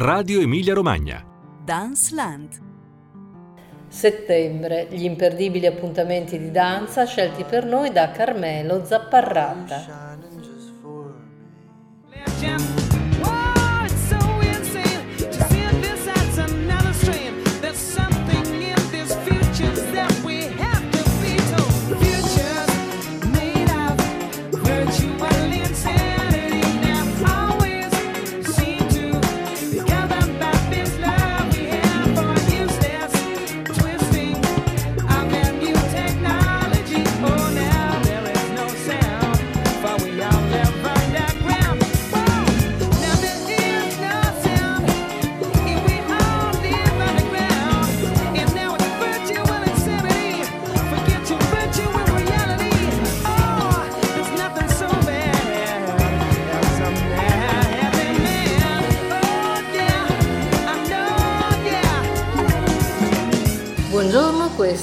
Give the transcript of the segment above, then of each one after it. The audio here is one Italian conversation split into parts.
Radio Emilia Romagna. Dance Land. Settembre, gli imperdibili appuntamenti di danza scelti per noi da Carmelo Zapparrata.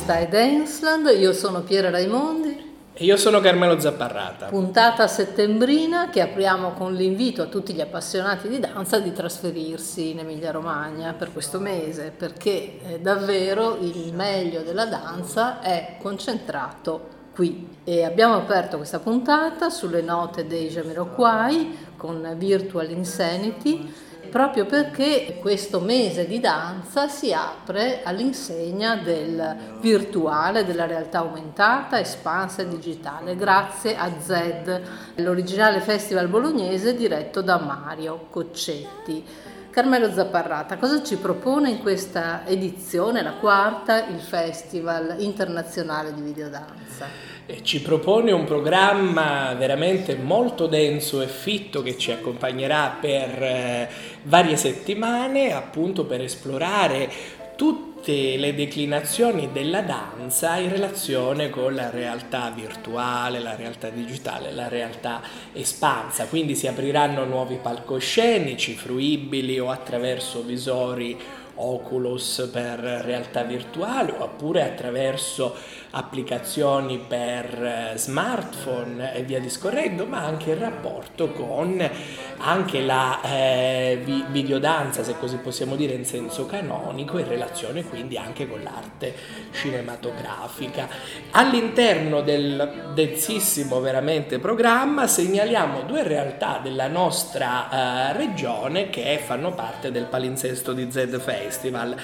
Questa è Danceland, io sono Piera Raimondi. E io sono Carmelo Zapparrata. Puntata settembrina che apriamo con l'invito a tutti gli appassionati di danza di trasferirsi in Emilia Romagna per questo mese, perché eh, davvero il meglio della danza è concentrato qui. E abbiamo aperto questa puntata sulle note dei Jamiroquai con Virtual Insanity proprio perché questo mese di danza si apre all'insegna del virtuale, della realtà aumentata, espansa e digitale, grazie a ZED, l'originale festival bolognese diretto da Mario Coccetti. Carmelo Zapparrata, cosa ci propone in questa edizione, la quarta, il Festival internazionale di videodanza? Ci propone un programma veramente molto denso e fitto che ci accompagnerà per eh, varie settimane appunto per esplorare tutte le declinazioni della danza in relazione con la realtà virtuale, la realtà digitale, la realtà espansa. Quindi si apriranno nuovi palcoscenici fruibili o attraverso visori Oculus per realtà virtuale oppure attraverso applicazioni per eh, smartphone e via discorrendo, ma anche il rapporto con anche la eh, videodanza, se così possiamo dire in senso canonico, in relazione quindi anche con l'arte cinematografica. All'interno del densissimo veramente programma segnaliamo due realtà della nostra eh, regione che fanno parte del palinsesto di Z Festival,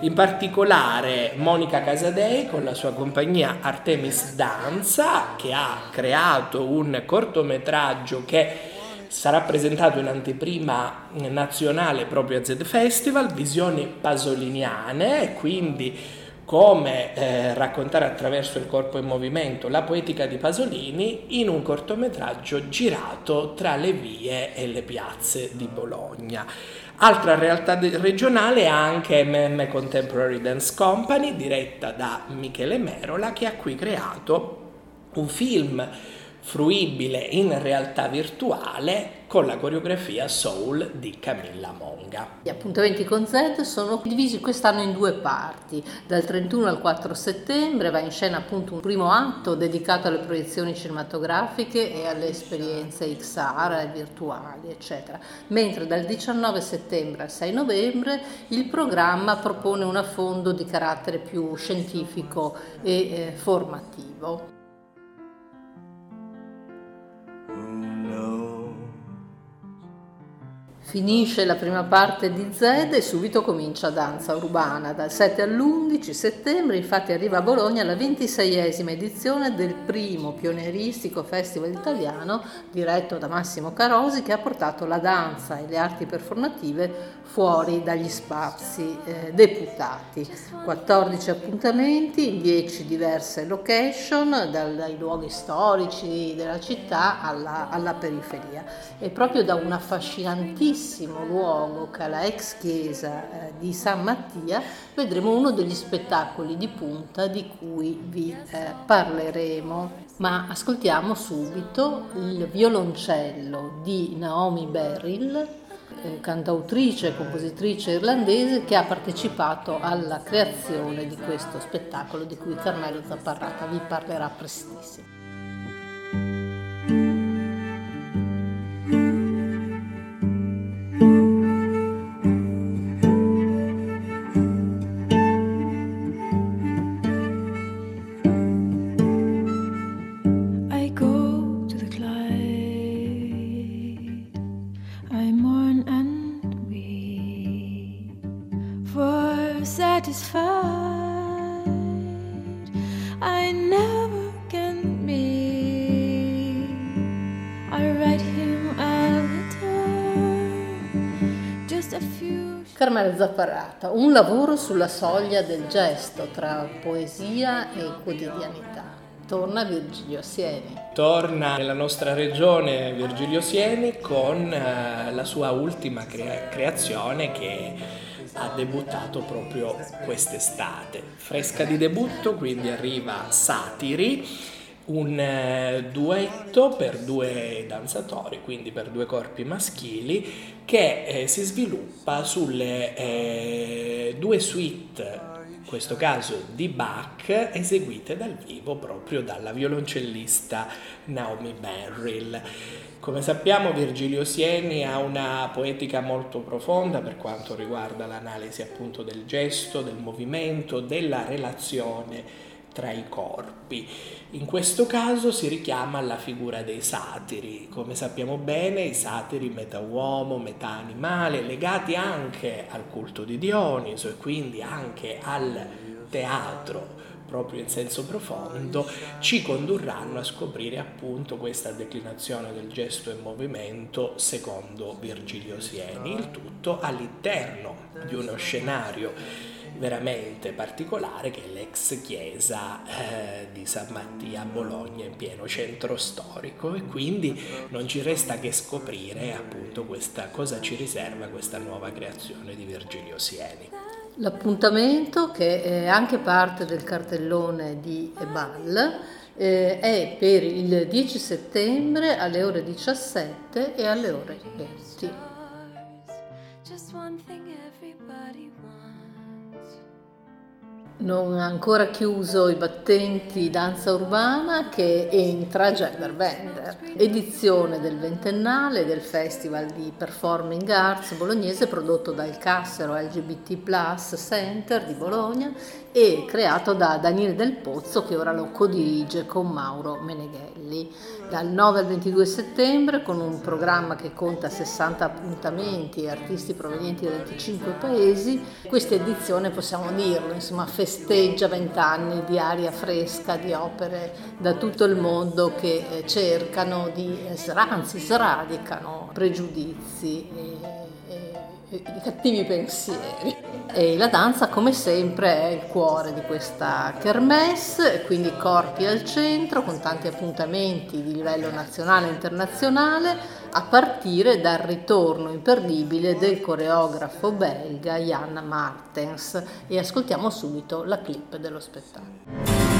in particolare Monica Casadei con la sua compagnia compagnia Artemis Danza che ha creato un cortometraggio che sarà presentato in anteprima nazionale proprio a Z Festival, Visioni Pasoliniane, quindi come eh, raccontare attraverso il corpo in movimento la poetica di Pasolini in un cortometraggio girato tra le vie e le piazze di Bologna. Altra realtà regionale è anche MM Contemporary Dance Company, diretta da Michele Merola, che ha qui creato un film fruibile in realtà virtuale con la coreografia Soul di Camilla Monga. Gli appuntamenti con Z sono divisi quest'anno in due parti. Dal 31 al 4 settembre va in scena appunto un primo atto dedicato alle proiezioni cinematografiche e alle esperienze XR virtuali, eccetera. Mentre dal 19 settembre al 6 novembre il programma propone un affondo di carattere più scientifico e eh, formativo. Finisce la prima parte di Zed e subito comincia danza urbana. Dal 7 all'11 settembre infatti arriva a Bologna la 26esima edizione del primo pionieristico festival italiano diretto da Massimo Carosi che ha portato la danza e le arti performative fuori dagli spazi eh, deputati. 14 appuntamenti in 10 diverse location, dal, dai luoghi storici della città alla, alla periferia. E proprio da un affascinantissimo luogo la ex chiesa eh, di San Mattia vedremo uno degli spettacoli di punta di cui vi eh, parleremo. Ma ascoltiamo subito il violoncello di Naomi Beryl eh, cantautrice e compositrice irlandese che ha partecipato alla creazione di questo spettacolo di cui Carmelo Zapparrata vi parlerà prestissimo. Satisfied. I never can be. I write him a letter, just a few. Carmela Zapparata, un lavoro sulla soglia del gesto tra poesia e quotidianità. Torna Virgilio Sieni. Torna nella nostra regione Virgilio Sieni con eh, la sua ultima crea- creazione che ha debuttato proprio quest'estate. Fresca di debutto, quindi arriva Satiri, un eh, duetto per due danzatori, quindi per due corpi maschili, che eh, si sviluppa sulle eh, due suite questo caso di Bach, eseguite dal vivo proprio dalla violoncellista Naomi Merrill. Come sappiamo Virgilio Sieni ha una poetica molto profonda per quanto riguarda l'analisi appunto del gesto, del movimento, della relazione tra i corpi. In questo caso si richiama alla figura dei satiri. Come sappiamo bene, i satiri metà uomo, metà animale, legati anche al culto di Dioniso e quindi anche al teatro proprio in senso profondo, ci condurranno a scoprire appunto questa declinazione del gesto e movimento secondo Virgilio Sieni, il tutto all'interno di uno scenario veramente particolare che è l'ex chiesa eh, di San Mattia a Bologna in pieno centro storico e quindi non ci resta che scoprire appunto questa, cosa ci riserva questa nuova creazione di Virgilio Sieni. L'appuntamento, che è anche parte del cartellone di Ebal, eh, è per il 10 settembre alle ore 17 e alle ore 20. Non ha ancora chiuso i battenti danza urbana che entra Gender Bender, edizione del ventennale del Festival di Performing Arts bolognese prodotto dal Cassero LGBT Plus Center di Bologna e creato da Daniele Del Pozzo che ora lo codirige con Mauro Meneghelli. Dal 9 al 22 settembre con un programma che conta 60 appuntamenti e artisti provenienti da 25 paesi, questa edizione possiamo dirlo, insomma, festeggia vent'anni di aria fresca, di opere da tutto il mondo che eh, cercano di, eh, anzi sradicano pregiudizi e, e, e cattivi pensieri. E la danza come sempre è il cuore di questa kermesse, quindi corpi al centro con tanti appuntamenti di livello nazionale e internazionale a partire dal ritorno imperdibile del coreografo belga Jan Martens e ascoltiamo subito la clip dello spettacolo.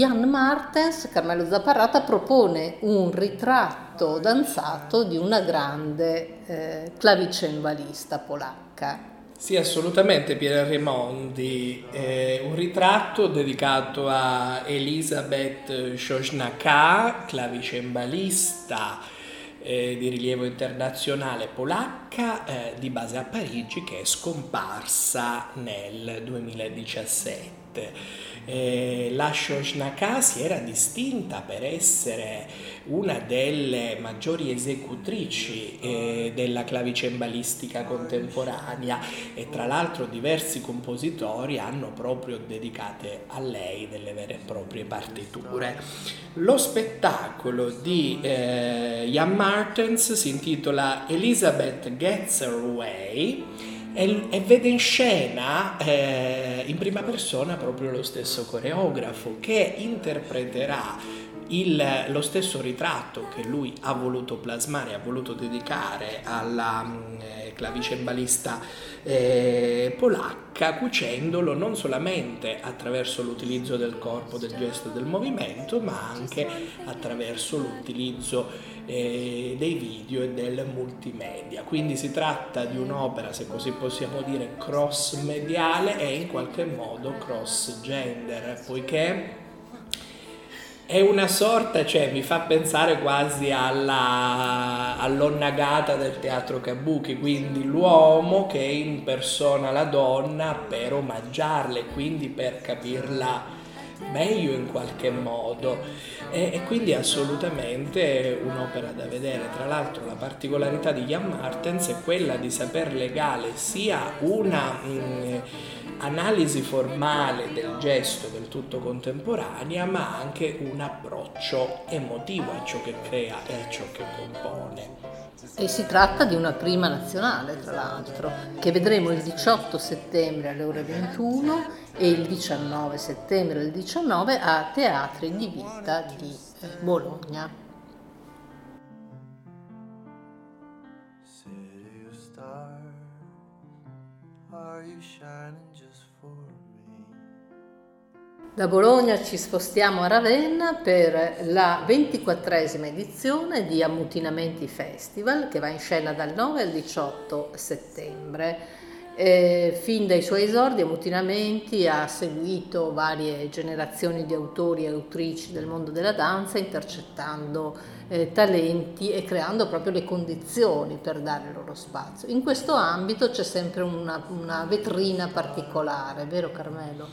Jan Martens, Carmelo Zapparata, propone un ritratto danzato di una grande eh, clavicembalista polacca. Sì, assolutamente Piera Raimondi, eh, un ritratto dedicato a Elisabeth Szosnaka, clavicembalista eh, di rilievo internazionale polacca eh, di base a Parigi che è scomparsa nel 2017. Eh, la Shoshnaka si era distinta per essere una delle maggiori esecutrici eh, della clavicembalistica contemporanea e tra l'altro diversi compositori hanno proprio dedicate a lei delle vere e proprie partiture. Lo spettacolo di eh, Jan Martens si intitola Elizabeth Gets Her Way e, e vede in scena eh, in prima persona proprio lo stesso coreografo che interpreterà il, lo stesso ritratto che lui ha voluto plasmare, ha voluto dedicare alla eh, clavicembalista eh, polacca, cucendolo non solamente attraverso l'utilizzo del corpo, del gesto, del movimento, ma anche attraverso l'utilizzo eh, dei video e del multimedia. Quindi si tratta di un'opera, se così possiamo dire, cross mediale e in qualche modo cross gender, poiché è una sorta, cioè mi fa pensare quasi alla, all'onnagata del teatro Kabuki, quindi l'uomo che impersona la donna per omaggiarle, quindi per capirla meglio in qualche modo e, e, quindi assolutamente un'opera da vedere. Tra l'altro la particolarità di Jan Martens è quella di saper legare sia una... Mh, analisi formale del gesto del tutto contemporanea, ma anche un approccio emotivo a ciò che crea e a ciò che compone. E si tratta di una prima nazionale, tra l'altro, che vedremo il 18 settembre alle ore 21 e il 19 settembre alle 19 a Teatri di Vita di eh, Bologna. Are you shining? Da Bologna ci spostiamo a Ravenna per la ventiquattresima edizione di Ammutinamenti Festival che va in scena dal 9 al 18 settembre. E fin dai suoi esordi, Ammutinamenti ha seguito varie generazioni di autori e autrici del mondo della danza, intercettando eh, talenti e creando proprio le condizioni per dare loro spazio. In questo ambito c'è sempre una, una vetrina particolare, vero Carmelo?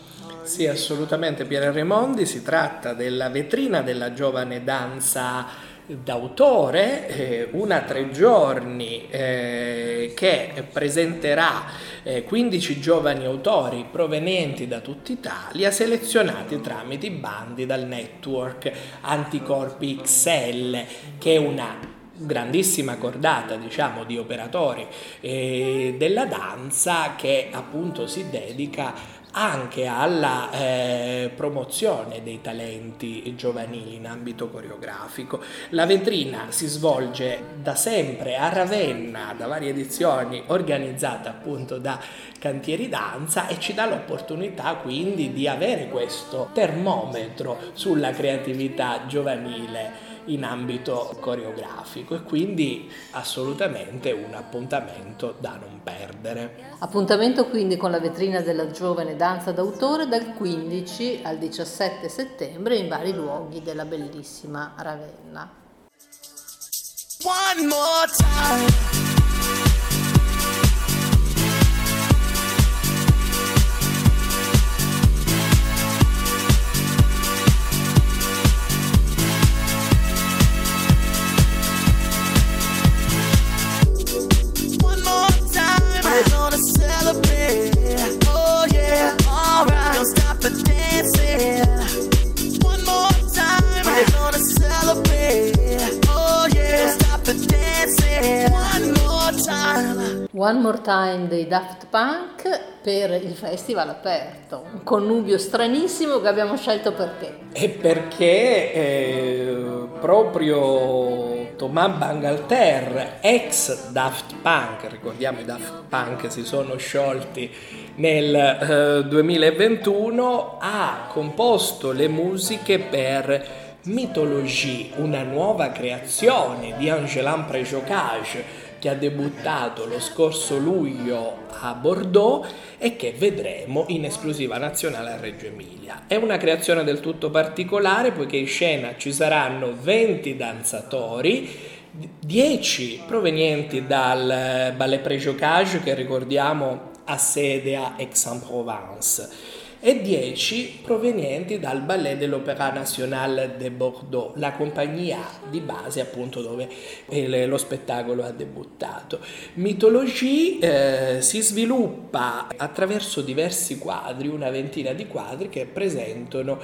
Sì, assolutamente Piero Raimondi, si tratta della vetrina della giovane danza d'autore, eh, una tre giorni eh, che presenterà eh, 15 giovani autori provenienti da tutta Italia selezionati tramite i bandi dal network Anticorpi XL che è una grandissima cordata diciamo di operatori eh, della danza che appunto si dedica anche alla eh, promozione dei talenti giovanili in ambito coreografico. La vetrina si svolge da sempre a Ravenna, da varie edizioni, organizzata appunto da Cantieri Danza e ci dà l'opportunità quindi di avere questo termometro sulla creatività giovanile in ambito coreografico e quindi assolutamente un appuntamento da non perdere. Appuntamento quindi con la vetrina della giovane danza d'autore dal 15 al 17 settembre in vari luoghi della bellissima Ravenna. One more time. One More Time dei Daft Punk per il festival aperto, un connubio stranissimo che abbiamo scelto perché? E perché eh, proprio Thomas Bangalter, ex Daft Punk, ricordiamo i Daft Punk si sono sciolti nel eh, 2021, ha composto le musiche per Mythologie, una nuova creazione di Angelin Préjocage che ha debuttato lo scorso luglio a Bordeaux e che vedremo in esclusiva nazionale a Reggio Emilia. È una creazione del tutto particolare poiché in scena ci saranno 20 danzatori 10 provenienti dal Ballet Préjocage che ricordiamo ha sede a Aix-en-Provence e 10 provenienti dal Ballet de l'Opéra National de Bordeaux, la compagnia di base appunto dove lo spettacolo ha debuttato. Mythologie eh, si sviluppa attraverso diversi quadri, una ventina di quadri che presentano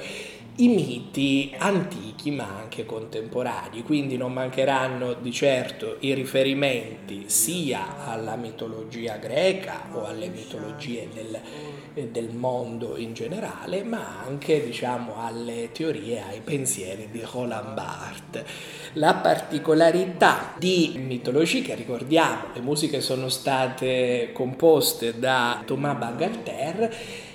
i miti antichi ma anche contemporanei, quindi non mancheranno di certo i riferimenti sia alla mitologia greca o alle mitologie del, del mondo in generale, ma anche diciamo, alle teorie, ai pensieri di Roland Barthes. La particolarità di mitologie che ricordiamo, le musiche sono state composte da Thomas Bangalter,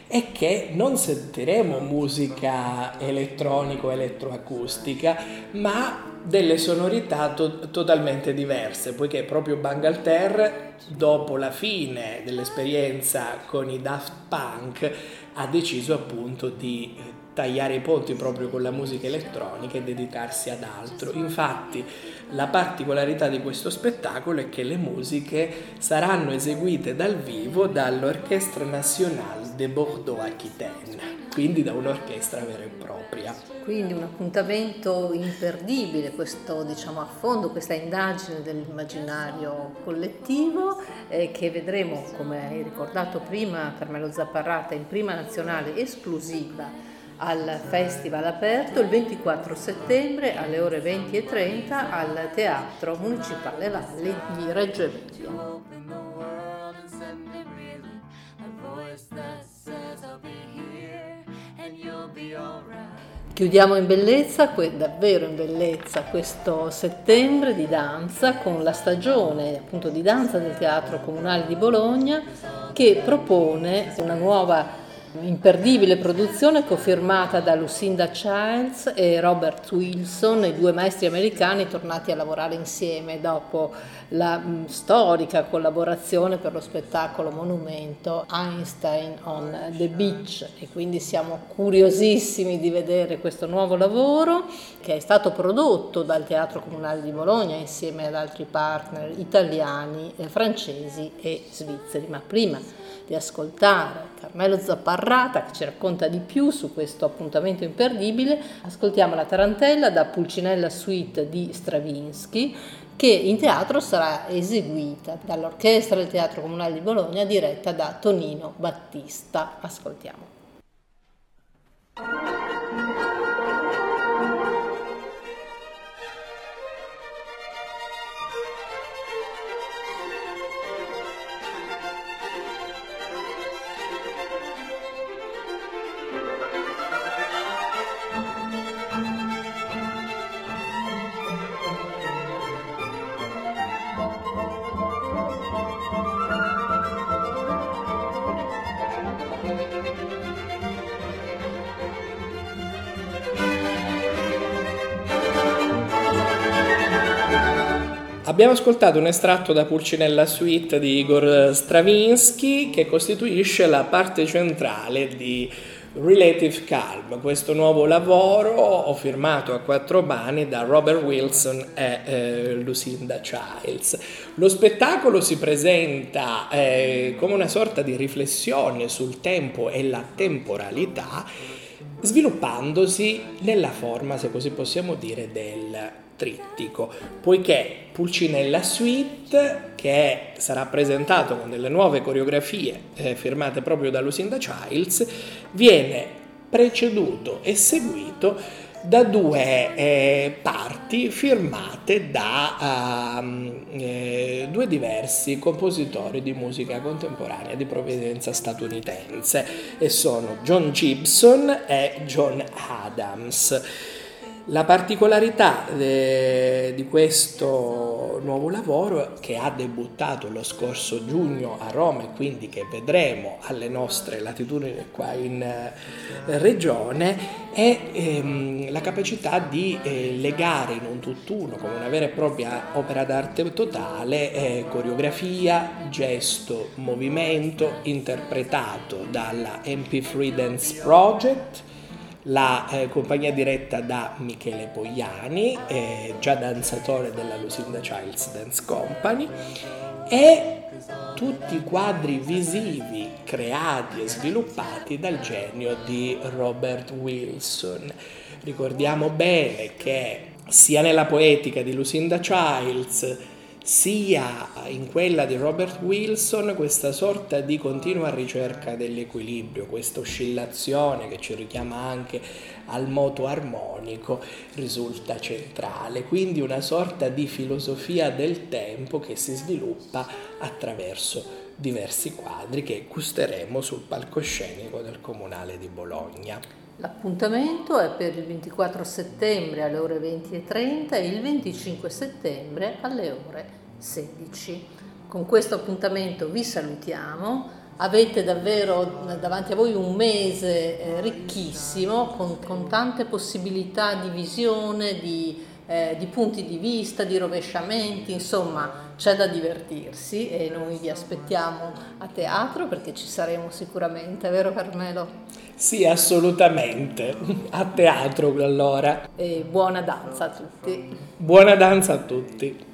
è che non sentiremo musica elettronico-elettroacustica, ma delle sonorità to- totalmente diverse, poiché proprio Bangalter, dopo la fine dell'esperienza con i Daft Punk, ha deciso appunto di tagliare i ponti proprio con la musica elettronica e dedicarsi ad altro. Infatti la particolarità di questo spettacolo è che le musiche saranno eseguite dal vivo dall'Orchestre Nationale de Bordeaux-Aquitaine, quindi da un'orchestra vera e propria. Quindi un appuntamento imperdibile, questo diciamo affondo, questa indagine dell'immaginario collettivo eh, che vedremo, come hai ricordato prima, Carmelo Zapparrata, in prima nazionale esclusiva al festival aperto il 24 settembre alle ore 20.30 al Teatro Municipale Valli di Reggio Emilia. Chiudiamo in bellezza, davvero in bellezza, questo settembre di danza con la stagione appunto di danza del Teatro Comunale di Bologna che propone una nuova Imperdibile produzione cofirmata da Lucinda Childs e Robert Wilson, i due maestri americani tornati a lavorare insieme dopo la mh, storica collaborazione per lo spettacolo monumento Einstein on the Beach. E quindi siamo curiosissimi di vedere questo nuovo lavoro che è stato prodotto dal Teatro Comunale di Bologna insieme ad altri partner italiani, francesi e svizzeri, ma prima di ascoltare Carmelo Zapparrata che ci racconta di più su questo appuntamento imperdibile, ascoltiamo la tarantella da Pulcinella Suite di Stravinsky che in teatro sarà eseguita dall'Orchestra del Teatro Comunale di Bologna diretta da Tonino Battista. Ascoltiamo. Abbiamo ascoltato un estratto da Pulcinella Suite di Igor Stravinsky che costituisce la parte centrale di Relative Calm, questo nuovo lavoro firmato a quattro mani da Robert Wilson e eh, Lucinda Childs. Lo spettacolo si presenta eh, come una sorta di riflessione sul tempo e la temporalità, sviluppandosi nella forma, se così possiamo dire, del trittico, poiché Pulcinella Suite, che sarà presentato con delle nuove coreografie eh, firmate proprio da Lucinda Childs, viene preceduto e seguito da due eh, parti firmate da uh, eh, due diversi compositori di musica contemporanea di provenienza statunitense e sono John Gibson e John Adams. La particolarità de, di questo nuovo lavoro che ha debuttato lo scorso giugno a Roma e quindi che vedremo alle nostre latitudini qua in eh, regione è ehm, la capacità di eh, legare in un tutt'uno come una vera e propria opera d'arte totale eh, coreografia, gesto, movimento interpretato dalla MP Free Dance Project la eh, compagnia diretta da Michele Pogliani, eh, già danzatore della Lucinda Childs Dance Company, e tutti i quadri visivi creati e sviluppati dal genio di Robert Wilson. Ricordiamo bene che sia nella poetica di Lucinda Childs sia in quella di Robert Wilson questa sorta di continua ricerca dell'equilibrio, questa oscillazione che ci richiama anche al moto armonico risulta centrale, quindi una sorta di filosofia del tempo che si sviluppa attraverso diversi quadri che gusteremo sul palcoscenico del Comunale di Bologna. L'appuntamento è per il 24 settembre alle ore 20.30 e il 25 settembre alle ore 16. Con questo appuntamento vi salutiamo. Avete davvero davanti a voi un mese eh, ricchissimo con, con, tante possibilità di visione, di, eh, di punti di vista, di rovesciamenti, insomma c'è da divertirsi e noi vi aspettiamo a teatro perché ci saremo sicuramente, vero Carmelo? Sì, assolutamente. A teatro allora. E buona danza a tutti. Buona danza a tutti.